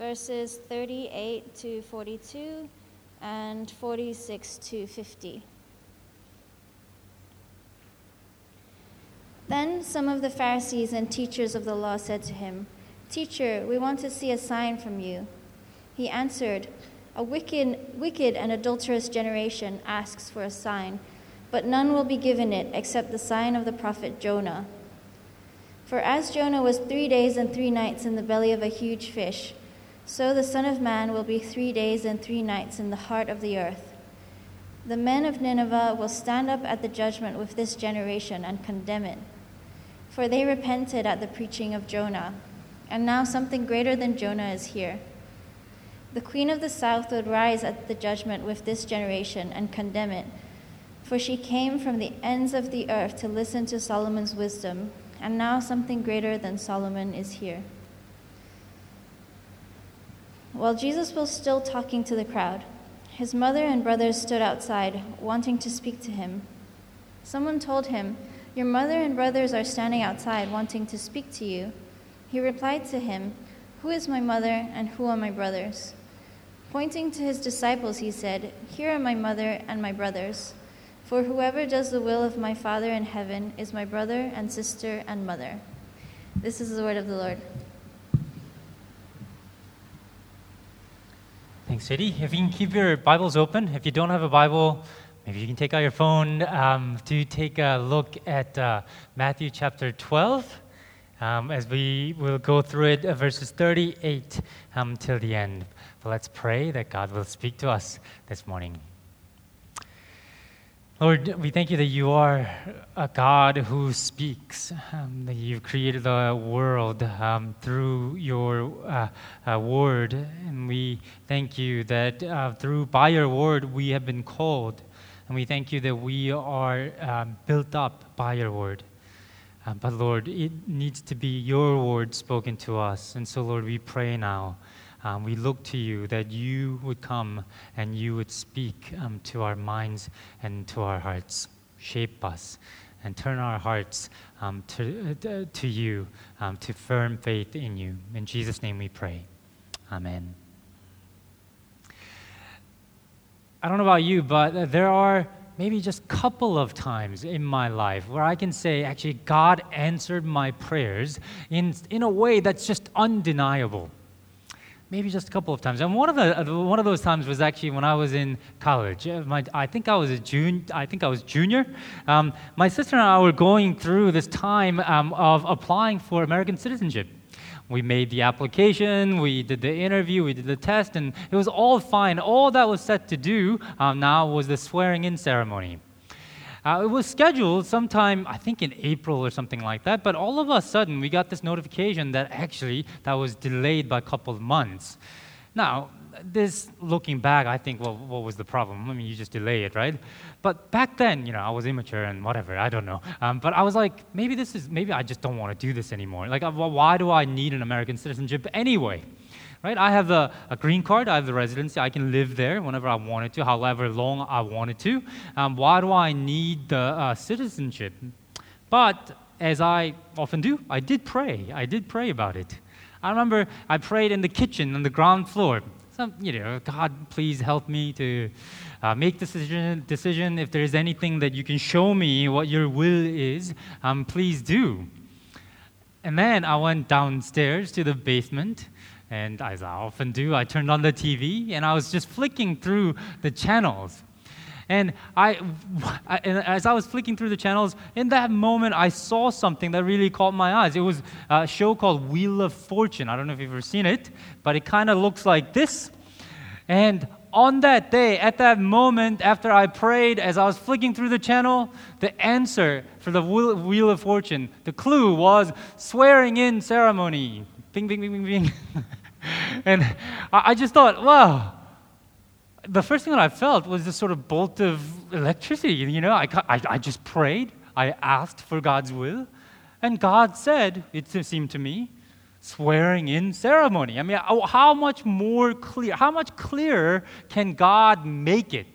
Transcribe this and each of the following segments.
verses 38 to 42 and 46 to 50. Then some of the Pharisees and teachers of the law said to him, Teacher, we want to see a sign from you. He answered, A wicked, wicked and adulterous generation asks for a sign, but none will be given it except the sign of the prophet Jonah. For as Jonah was three days and three nights in the belly of a huge fish, so the Son of Man will be three days and three nights in the heart of the earth. The men of Nineveh will stand up at the judgment with this generation and condemn it. For they repented at the preaching of Jonah, and now something greater than Jonah is here. The queen of the south would rise at the judgment with this generation and condemn it, for she came from the ends of the earth to listen to Solomon's wisdom and now something greater than Solomon is here. While Jesus was still talking to the crowd, his mother and brothers stood outside, wanting to speak to him. Someone told him, Your mother and brothers are standing outside, wanting to speak to you. He replied to him, Who is my mother and who are my brothers? Pointing to his disciples, he said, Here are my mother and my brothers. For whoever does the will of my Father in heaven is my brother and sister and mother. This is the word of the Lord. Thanks, Sadie. If you can keep your Bibles open, if you don't have a Bible, maybe you can take out your phone um, to take a look at uh, Matthew chapter 12 um, as we will go through it, uh, verses 38 um, till the end. But let's pray that God will speak to us this morning. Lord, we thank you that you are a God who speaks, um, that you've created the world um, through your uh, uh, word. And we thank you that uh, through, by your word, we have been called. And we thank you that we are um, built up by your word. Uh, but Lord, it needs to be your word spoken to us. And so, Lord, we pray now um, we look to you that you would come and you would speak um, to our minds and to our hearts, shape us, and turn our hearts um, to, uh, to you, um, to firm faith in you. In Jesus' name we pray. Amen. I don't know about you, but there are maybe just couple of times in my life where I can say, actually, God answered my prayers in, in a way that's just undeniable maybe just a couple of times. And one of the one of those times was actually when I was in college. Uh, my, I think I was a junior. I think I was junior. Um, my sister and I were going through this time um, of applying for American citizenship. We made the application, we did the interview, we did the test, and it was all fine. All that was set to do um, now was the swearing in ceremony. Uh, it was scheduled sometime, I think in April or something like that, but all of a sudden we got this notification that actually that was delayed by a couple of months. Now, this looking back, I think, well, what was the problem? I mean, you just delay it, right? But back then, you know, I was immature and whatever, I don't know. Um, but I was like, maybe this is, maybe I just don't want to do this anymore. Like, uh, why do I need an American citizenship anyway? Right? I have a, a, green card, I have the residency, I can live there whenever I wanted to, however long I wanted to. Um, why do I need the uh, citizenship? But as I often do, I did pray. I did pray about it. I remember I prayed in the kitchen on the ground floor. Some, you know, God, please help me to uh, make decision, decision. If there is anything that you can show me what your will is, um, please do. And then I went downstairs to the basement and as I often do, I turned on the TV and I was just flicking through the channels. And I, and as I was flicking through the channels, in that moment, I saw something that really caught my eyes. It was a show called Wheel of Fortune. I don't know if you've ever seen it, but it kind of looks like this. And on that day, at that moment, after I prayed, as I was flicking through the channel, the answer for the Wheel of Fortune, the clue was swearing in ceremony. Bing, bing, bing, bing, bing. and I, just thought, wow. The first thing that I felt was this sort of bolt of electricity. You know, I, I, I just prayed, I asked for God's will, and God said, it seemed to me, swearing in ceremony. I mean, uh, how much more clear, how much clearer can God make it?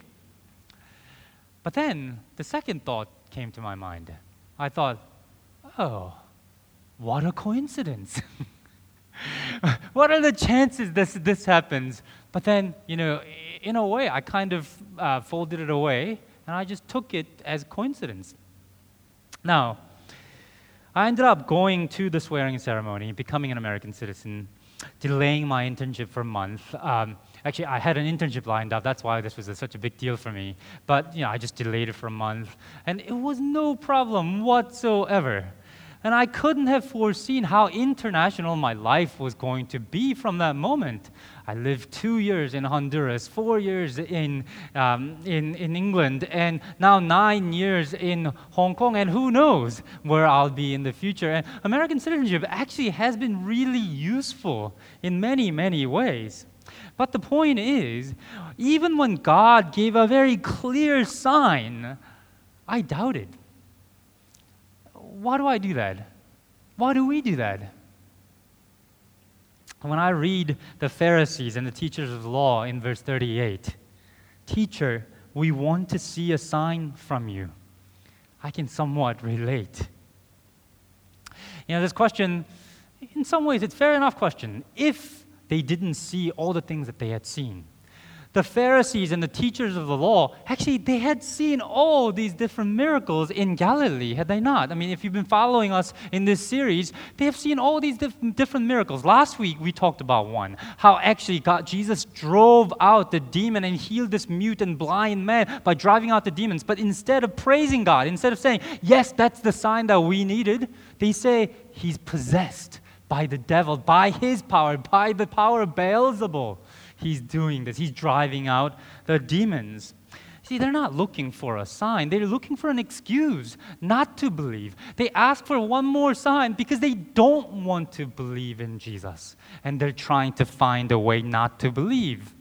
But then the second thought came to my mind. I thought, oh, what a coincidence. what are the chances this, this happens? But then, you know, in a way, I kind of uh, folded it away and I just took it as coincidence. Now, I ended up going to the swearing ceremony, becoming an American citizen, delaying my internship for a month. Um, actually, I had an internship lined up. That's why this was a, such a big deal for me. But you know, I just delayed it for a month, and it was no problem whatsoever. And I couldn't have foreseen how international my life was going to be from that moment. I lived two years in Honduras, four years in, um, in, in England, and now nine years in Hong Kong, and who knows where I'll be in the future. And American citizenship actually has been really useful in many, many ways. But the point is, even when God gave a very clear sign, I doubted. Why do I do that? Why do we do that? When I read the Pharisees and the teachers of the law in verse 38, Teacher, we want to see a sign from you. I can somewhat relate. You know, this question, in some ways, it's fair enough question. If they didn't see all the things that they had seen, the Pharisees and the teachers of the law, actually, they had seen all these different miracles in Galilee, had they not? I mean, if you've been following us in this series, they have seen all these diff- different miracles. Last week, we talked about one how actually God, Jesus drove out the demon and healed this mute and blind man by driving out the demons. But instead of praising God, instead of saying, Yes, that's the sign that we needed, they say, He's possessed by the devil, by his power, by the power of Beelzebul he's doing this. He's driving out the demons. See, they're not looking for a sign. They're looking for an excuse not to believe. They ask for one more sign because they don't want to believe in Jesus. And they're trying to find a way not to believe.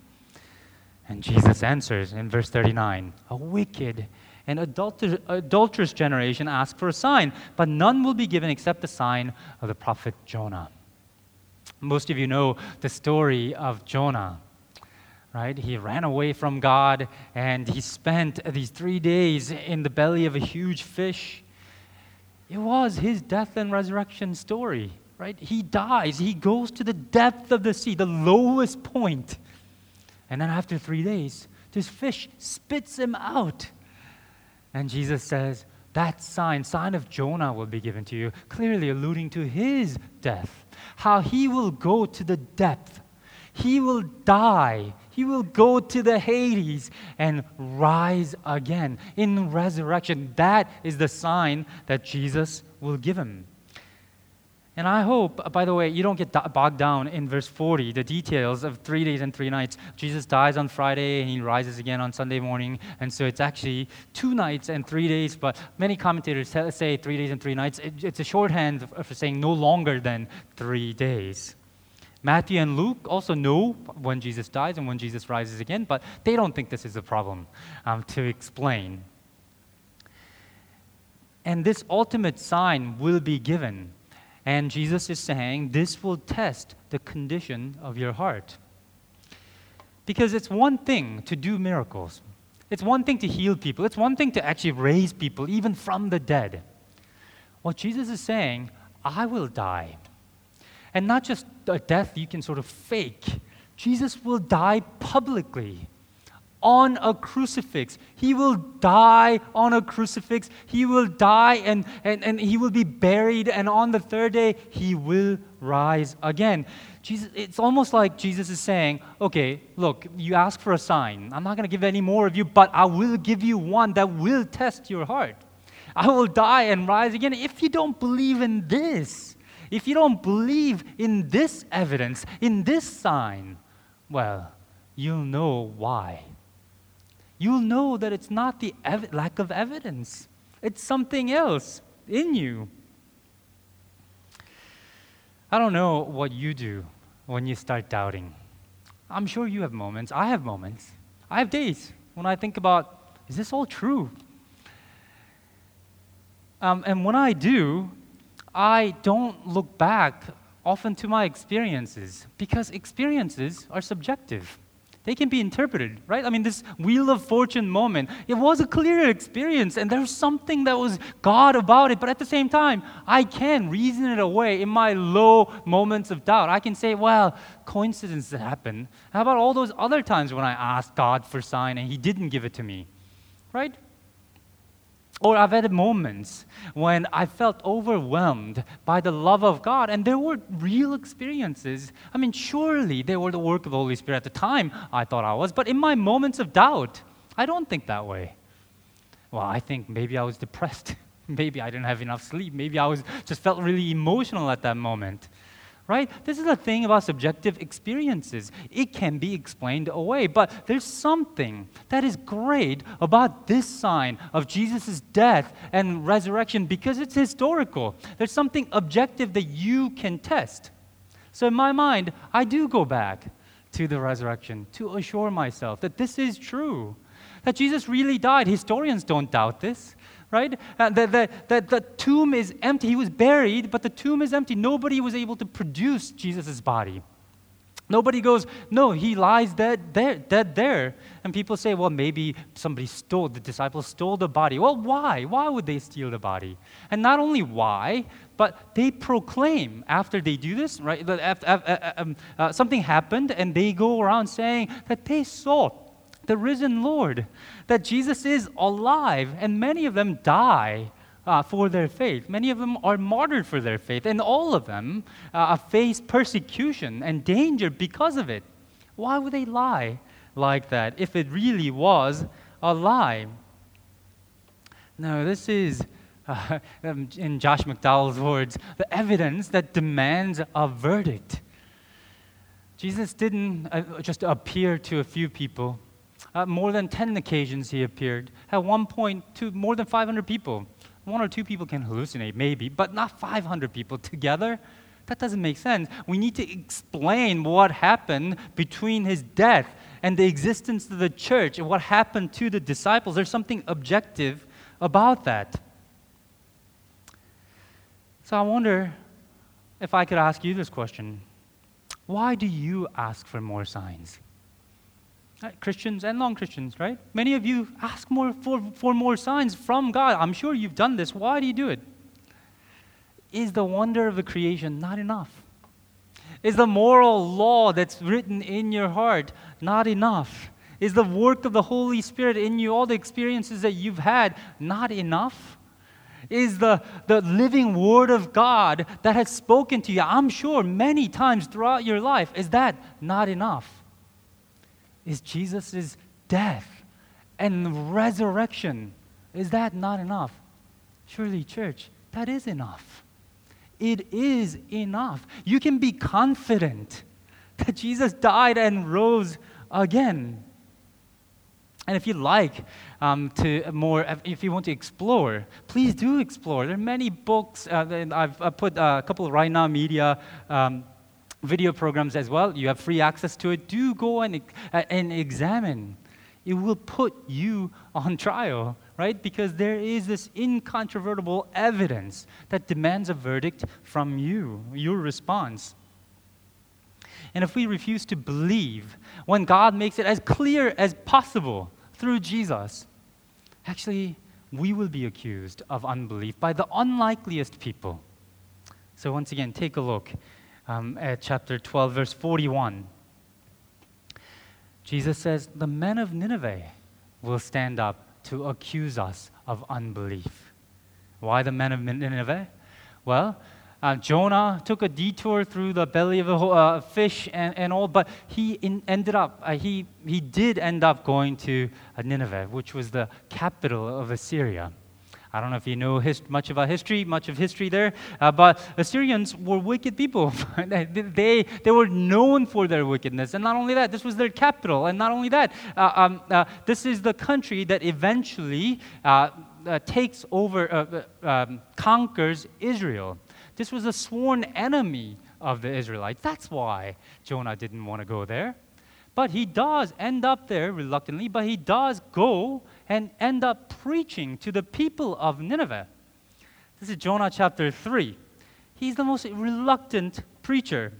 And Jesus answers in verse 39 A wicked and adulter- adulterous generation asks for a sign, but none will be given except the sign of the prophet Jonah. Most of you know the story of Jonah right? He ran away from God and he spent these three days in the belly of a huge fish. It was his death and resurrection story, right? He dies, he goes to the depth of the sea, the lowest point. And then after three days, this fish spits him out. And Jesus says, that sign, sign of Jonah, will be given to you, clearly alluding to his death. How he will go to the depth. He will die he will go to the Hades and rise again in resurrection. That is the sign that Jesus will give him. And I hope, by the way, you don't get bogged down in verse 40, the details of three days and three nights. Jesus dies on Friday and he rises again on Sunday morning. And so it's actually two nights and three days, but many commentators say three days and three nights. It's a shorthand for saying no longer than three days. Matthew and Luke also know when Jesus dies and when Jesus rises again, but they don't think this is a problem um, to explain. And this ultimate sign will be given. And Jesus is saying this will test the condition of your heart. Because it's one thing to do miracles, it's one thing to heal people, it's one thing to actually raise people, even from the dead. What Jesus is saying, I will die. And not just a death you can sort of fake. Jesus will die publicly on a crucifix. He will die on a crucifix. He will die and, and, and he will be buried, and on the third day, he will rise again. Jesus, it's almost like Jesus is saying, Okay, look, you ask for a sign. I'm not going to give any more of you, but I will give you one that will test your heart. I will die and rise again. If you don't believe in this, if you don't believe in this evidence, in this sign, well, you'll know why. You'll know that it's not the ev- lack of evidence, it's something else in you. I don't know what you do when you start doubting. I'm sure you have moments. I have moments. I have days when I think about, is this all true? Um, and when I do, I don't look back often to my experiences because experiences are subjective. They can be interpreted, right? I mean, this Wheel of Fortune moment, it was a clear experience, and there's something that was God about it. But at the same time, I can reason it away in my low moments of doubt. I can say, well, coincidences happen. How about all those other times when I asked God for sign and He didn't give it to me, right? Or I've had moments when I felt overwhelmed by the love of God, and there were real experiences. I mean, surely they were the work of the Holy Spirit at the time, I thought I was, but in my moments of doubt, I don't think that way. Well, I think maybe I was depressed. maybe I didn't have enough sleep. Maybe I was just felt really emotional at that moment right? This is the thing about subjective experiences. It can be explained away, but there's something that is great about this sign of Jesus' death and resurrection because it's historical. There's something objective that you can test. So, in my mind, I do go back to the resurrection to assure myself that this is true, that Jesus really died. Historians don't doubt this right? Uh, the, the, the, the tomb is empty. He was buried, but the tomb is empty. Nobody was able to produce Jesus' body. Nobody goes, no, he lies dead there, dead there. And people say, well, maybe somebody stole, the disciples stole the body. Well, why? Why would they steal the body? And not only why, but they proclaim after they do this, right? That after, uh, um, uh, something happened, and they go around saying that they saw the risen Lord, that Jesus is alive, and many of them die uh, for their faith. Many of them are martyred for their faith, and all of them uh, face persecution and danger because of it. Why would they lie like that if it really was a lie? No, this is, uh, in Josh McDowell's words, the evidence that demands a verdict. Jesus didn't uh, just appear to a few people. Uh, more than 10 occasions he appeared. At one point, two, more than 500 people. One or two people can hallucinate, maybe, but not 500 people together. That doesn't make sense. We need to explain what happened between his death and the existence of the church and what happened to the disciples. There's something objective about that. So I wonder if I could ask you this question Why do you ask for more signs? Christians and non Christians, right? Many of you ask more for, for more signs from God. I'm sure you've done this. Why do you do it? Is the wonder of the creation not enough? Is the moral law that's written in your heart not enough? Is the work of the Holy Spirit in you, all the experiences that you've had, not enough? Is the, the living Word of God that has spoken to you, I'm sure, many times throughout your life, is that not enough? Is Jesus' death and resurrection. Is that not enough? Surely, church, that is enough. It is enough. You can be confident that Jesus died and rose again. And if you like um, to more, if you want to explore, please do explore. There are many books. Uh, I've, I've, put a couple of RightNow Media um, video programs as well. You have free access to it. Do go and, uh, and examine. It will put you on trial, right? Because there is this incontrovertible evidence that demands a verdict from you, your response. And if we refuse to believe when God makes it as clear as possible through Jesus, actually, we will be accused of unbelief by the unlikeliest people. So, once again, take a look um, at chapter 12, verse 41. Jesus says, The men of Nineveh will stand up to accuse us of unbelief. Why the men of Nineveh? Well, uh, Jonah took a detour through the belly of a uh, fish and, and all, but he in, ended up, uh, he, he did end up going to uh, Nineveh, which was the capital of Assyria. I don't know if you know hist- much about history, much of history there, uh, but Assyrians were wicked people. they, they were known for their wickedness. And not only that, this was their capital. And not only that, uh, um, uh, this is the country that eventually uh, uh, takes over, uh, um, conquers Israel. This was a sworn enemy of the Israelites. That's why Jonah didn't want to go there. But he does end up there reluctantly, but he does go and end up preaching to the people of Nineveh. This is Jonah chapter 3. He's the most reluctant preacher.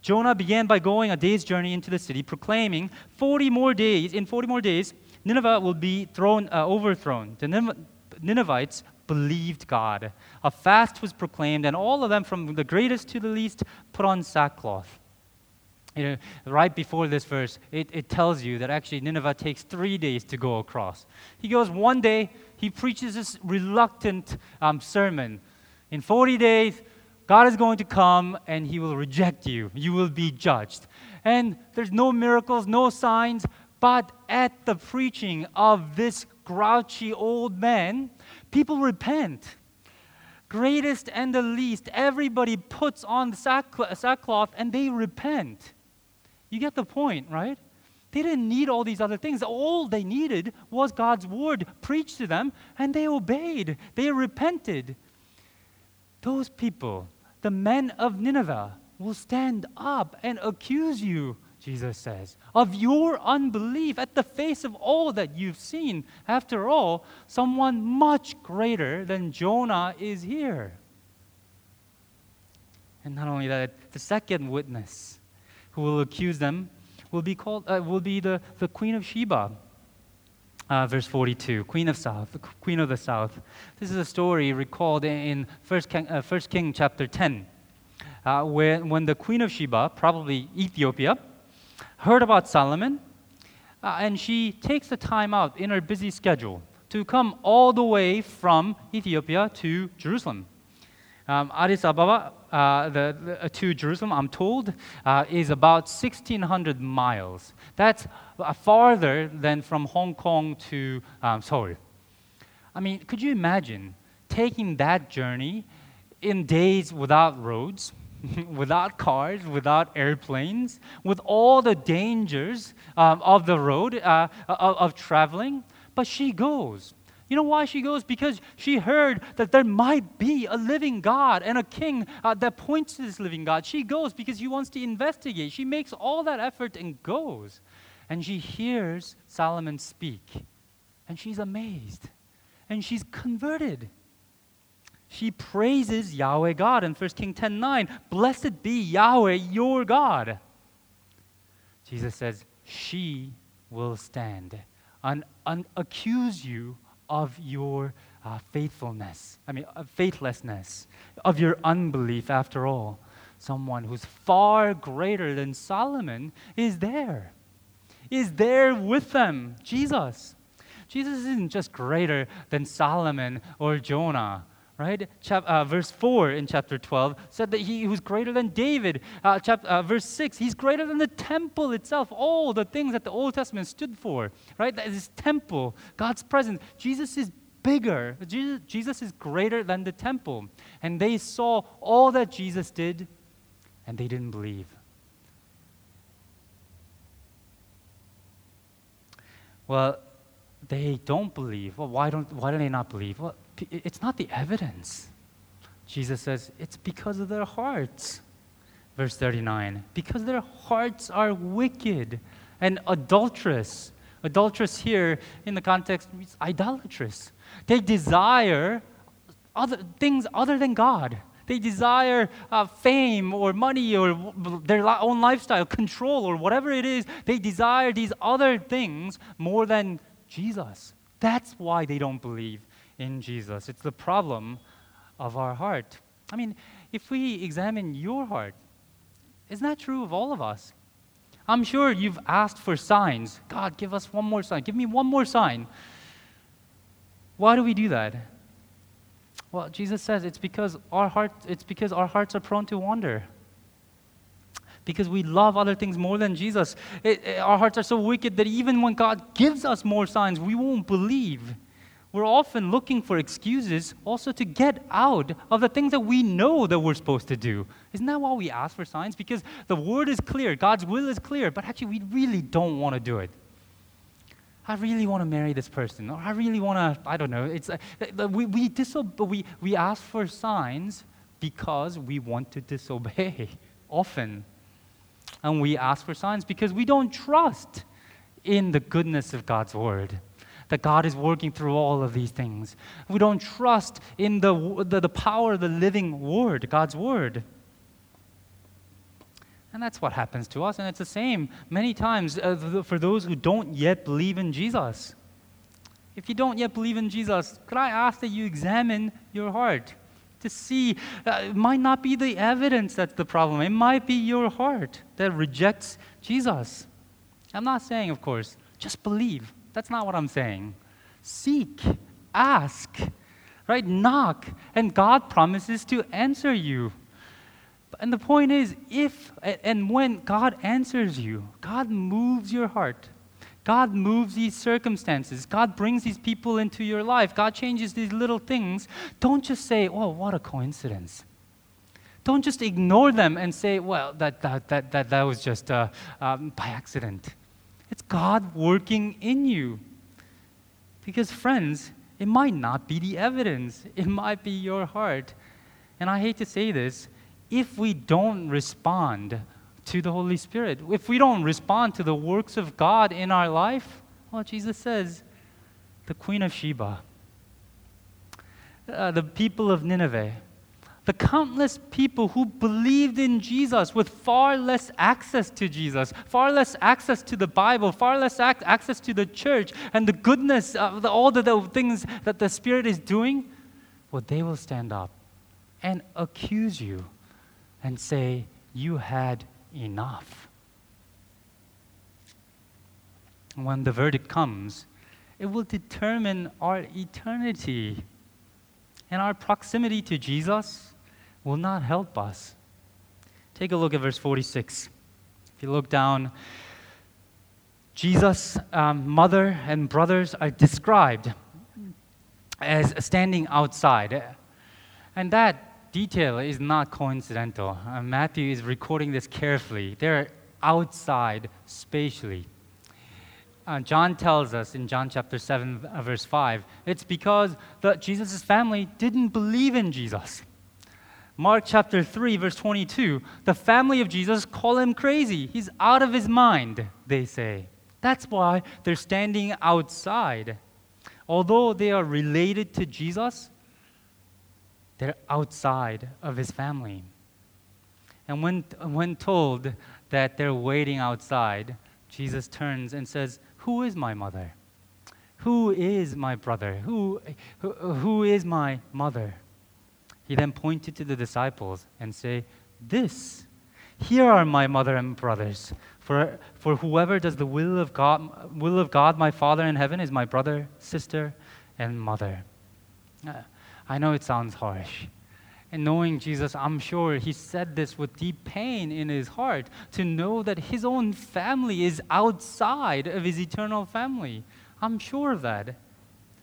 Jonah began by going a day's journey into the city, proclaiming 40 more days, in 40 more days, Nineveh will be thrown, uh, overthrown. The Ninevites believed God. A fast was proclaimed, and all of them, from the greatest to the least, put on sackcloth. You know, right before this verse, it, it tells you that actually Nineveh takes three days to go across. He goes one day, he preaches this reluctant um, sermon. In 40 days, God is going to come and he will reject you. You will be judged. And there's no miracles, no signs, but at the preaching of this grouchy old man, people repent. Greatest and the least, everybody puts on the sackcloth and they repent. You get the point, right? They didn't need all these other things. All they needed was God's word preached to them, and they obeyed. They repented. Those people, the men of Nineveh, will stand up and accuse you, Jesus says, of your unbelief at the face of all that you've seen. After all, someone much greater than Jonah is here. And not only that, the second witness who will accuse them will be called uh, will be the, the queen of Sheba. Uh, verse 42, queen of south, queen of the south. This is a story recalled in First King, uh, First King chapter 10, uh, where when the queen of Sheba, probably Ethiopia, heard about Solomon, uh, and she takes the time out in her busy schedule to come all the way from Ethiopia to Jerusalem. Um, Addis Ababa uh, the, the, uh, to Jerusalem, I'm told, uh, is about 1,600 miles. That's farther than from Hong Kong to um, Seoul. I mean, could you imagine taking that journey in days without roads, without cars, without airplanes, with all the dangers um, of the road, uh, of, of traveling? But she goes. You know why she goes? Because she heard that there might be a living God and a king uh, that points to this living God. She goes because she wants to investigate. She makes all that effort and goes. And she hears Solomon speak. And she's amazed. And she's converted. She praises Yahweh God in 1 King 10 9. Blessed be Yahweh your God. Jesus says, She will stand and, and accuse you of your uh, faithfulness, I mean, faithlessness, of your unbelief, after all. Someone who's far greater than Solomon is there, is there with them, Jesus. Jesus isn't just greater than Solomon or Jonah right? Chap- uh, verse 4 in chapter 12 said that he was greater than David. Uh, chap- uh, verse 6, he's greater than the temple itself, all the things that the Old Testament stood for, right? That is temple, God's presence. Jesus is bigger. Jesus, Jesus is greater than the temple. And they saw all that Jesus did, and they didn't believe. Well, they don't believe. Well, why don't why do they not believe? Well, it's not the evidence. Jesus says it's because of their hearts. Verse 39 because their hearts are wicked and adulterous. Adulterous here in the context means idolatrous. They desire other things other than God. They desire uh, fame or money or their own lifestyle, control or whatever it is. They desire these other things more than Jesus. That's why they don't believe in Jesus. It's the problem of our heart. I mean, if we examine your heart, isn't that true of all of us? I'm sure you've asked for signs. God, give us one more sign. Give me one more sign. Why do we do that? Well, Jesus says it's because our heart it's because our hearts are prone to wander. Because we love other things more than Jesus. It, it, our hearts are so wicked that even when God gives us more signs, we won't believe we're often looking for excuses also to get out of the things that we know that we're supposed to do. Isn't that why we ask for signs? Because the word is clear, God's will is clear, but actually we really don't want to do it. I really want to marry this person, or I really want to, I don't know. It's, uh, we, we, disobe- we, we ask for signs because we want to disobey often. And we ask for signs because we don't trust in the goodness of God's word that God is working through all of these things. We don't trust in the, the, the power of the living word, God's word. And that's what happens to us. And it's the same many times uh, for those who don't yet believe in Jesus. If you don't yet believe in Jesus, could I ask that you examine your heart to see? Uh, it might not be the evidence that's the problem, it might be your heart that rejects Jesus. I'm not saying, of course, just believe. That's not what I'm saying. Seek, ask, right? Knock, and God promises to answer you. And the point is, if and when God answers you, God moves your heart. God moves these circumstances. God brings these people into your life. God changes these little things. Don't just say, oh, what a coincidence. Don't just ignore them and say, well, that, that, that, that, that was just uh, um, by accident. It's God working in you. Because, friends, it might not be the evidence, it might be your heart. And I hate to say this, if we don't respond to the Holy Spirit, if we don't respond to the works of God in our life, well, Jesus says, the Queen of Sheba, uh, the people of Nineveh, the countless people who believed in Jesus with far less access to Jesus, far less access to the Bible, far less ac- access to the church and the goodness of the, all the, the things that the Spirit is doing, well, they will stand up and accuse you and say, You had enough. When the verdict comes, it will determine our eternity. And our proximity to Jesus will not help us. Take a look at verse 46. If you look down, Jesus' um, mother and brothers are described as standing outside. And that detail is not coincidental. Uh, Matthew is recording this carefully. They're outside spatially. Uh, John tells us in John chapter 7, uh, verse 5, it's because that Jesus' family didn't believe in Jesus. Mark chapter 3, verse 22, the family of Jesus call him crazy. He's out of his mind, they say. That's why they're standing outside. Although they are related to Jesus, they're outside of his family. And when, when told that they're waiting outside, Jesus turns and says, Who is my mother? Who is my brother? Who, who, who is my mother? He then pointed to the disciples and said, This, here are my mother and brothers. For, for whoever does the will of God, will of God, my Father in heaven, is my brother, sister, and mother. I know it sounds harsh. And knowing Jesus, I'm sure he said this with deep pain in his heart to know that his own family is outside of his eternal family. I'm sure of that.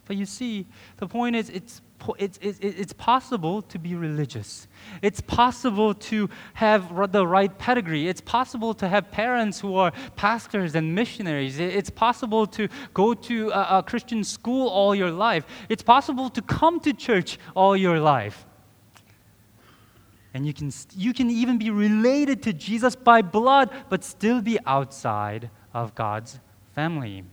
But you see, the point is, it's it's, it's, possible to be religious. It's possible to have the right pedigree. It's possible to have parents who are pastors and missionaries. It's possible to go to a, a Christian school all your life. It's possible to come to church all your life. And you can, you can even be related to Jesus by blood, but still be outside of God's family.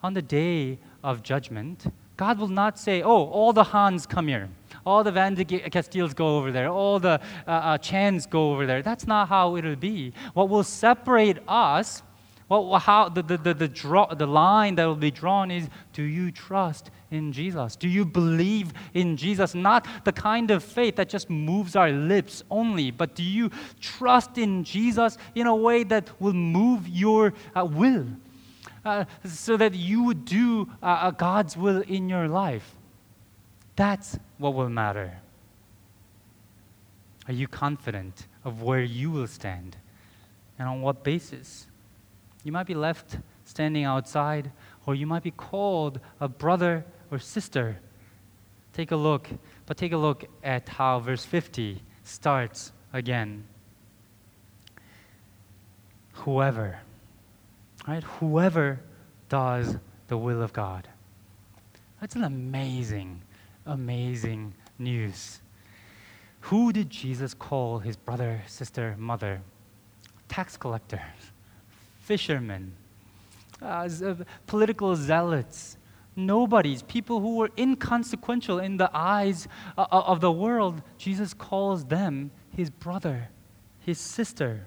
On the day of judgment, God will not say, oh, all the Hans come here. All the Van de Castilles go over there. All the uh, uh, Chans go over there. That's not how it'll be. What will separate us, what, how, the, the, the, the, draw, the line that will be drawn is do you trust in Jesus? Do you believe in Jesus? Not the kind of faith that just moves our lips only, but do you trust in Jesus in a way that will move your uh, will? Uh, so that you would do uh, uh, God's will in your life. That's what will matter. Are you confident of where you will stand and on what basis? You might be left standing outside, or you might be called a brother or sister. Take a look, but take a look at how verse 50 starts again. Whoever right? Whoever does the will of God. That's an amazing, amazing news. Who did Jesus call his brother, sister, mother? Tax collectors, fishermen, uh, political zealots, nobodies, people who were inconsequential in the eyes uh, of the world. Jesus calls them his brother, his sister.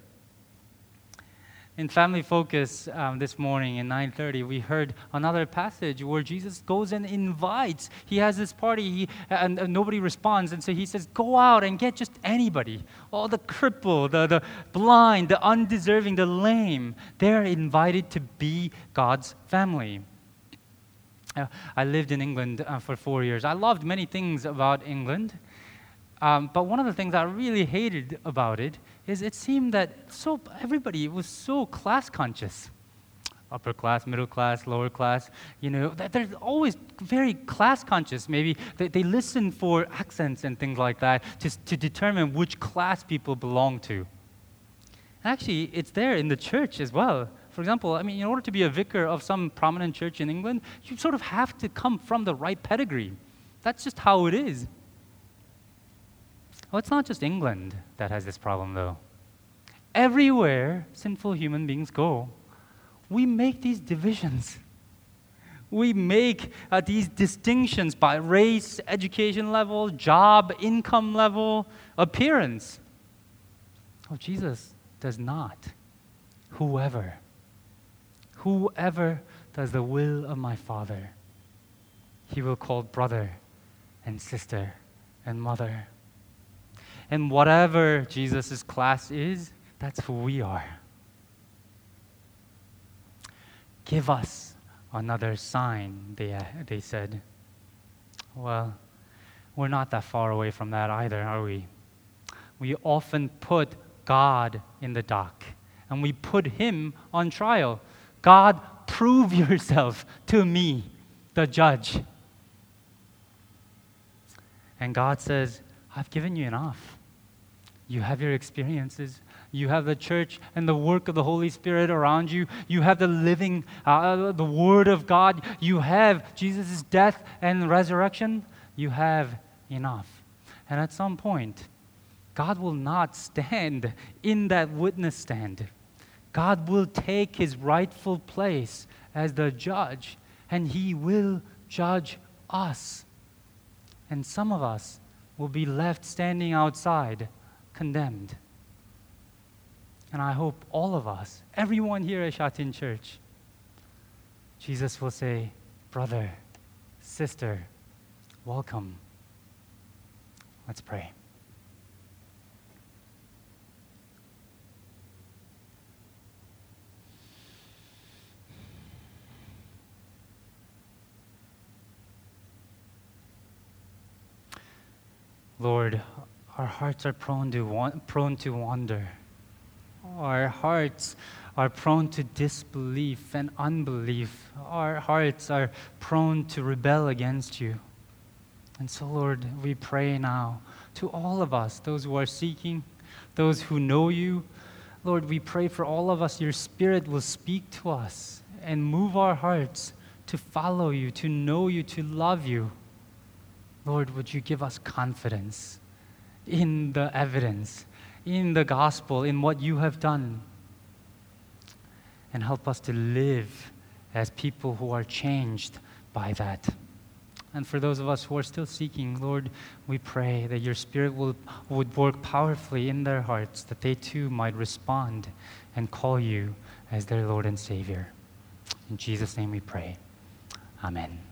In Family Focus um, this morning at 9:30, we heard another passage where Jesus goes and invites. He has this party, he, and, and, nobody responds, and so he says, "Go out and get just anybody, all the crippled, the, the blind, the undeserving, the lame. They're invited to be God's family." Uh, I lived in England uh, for four years. I loved many things about England. Um, but one of the things I really hated about it is it seemed that so everybody was so class conscious. Upper class, middle class, lower class, you know, they're always very class conscious. Maybe they, they listen for accents and things like that to determine which class people belong to. Actually, it's there in the church as well. For example, I mean, in order to be a vicar of some prominent church in England, you sort of have to come from the right pedigree. That's just how it is. Well, it's not just England that has this problem, though. Everywhere sinful human beings go, we make these divisions. We make uh, these distinctions by race, education level, job, income level, appearance. Oh, Jesus does not. Whoever, whoever does the will of my Father, he will call brother and sister and mother and whatever Jesus' class is, that's who we are. Give us another sign, they, they said. Well, we're not that far away from that either, are we? We often put God in the dock and we put Him on trial. God, prove yourself to me, the judge. And God says, I've given you enough. You have your experiences. You have the church and the work of the Holy Spirit around you. You have the living, uh, the Word of God. You have Jesus' death and resurrection. You have enough. And at some point, God will not stand in that witness stand. God will take his rightful place as the judge, and he will judge us. And some of us will be left standing outside condemned. And I hope all of us, everyone here at Shatin Church, Jesus will say, Brother, sister, welcome. Let's pray. Lord, our hearts are prone to, prone to wander. Our hearts are prone to disbelief and unbelief. Our hearts are prone to rebel against you. And so, Lord, we pray now to all of us, those who are seeking, those who know you. Lord, we pray for all of us, your Spirit will speak to us and move our hearts to follow you, to know you, to love you. Lord, would you give us confidence? In the evidence, in the gospel, in what you have done. And help us to live as people who are changed by that. And for those of us who are still seeking, Lord, we pray that your Spirit will, would work powerfully in their hearts, that they too might respond and call you as their Lord and Savior. In Jesus' name we pray. Amen.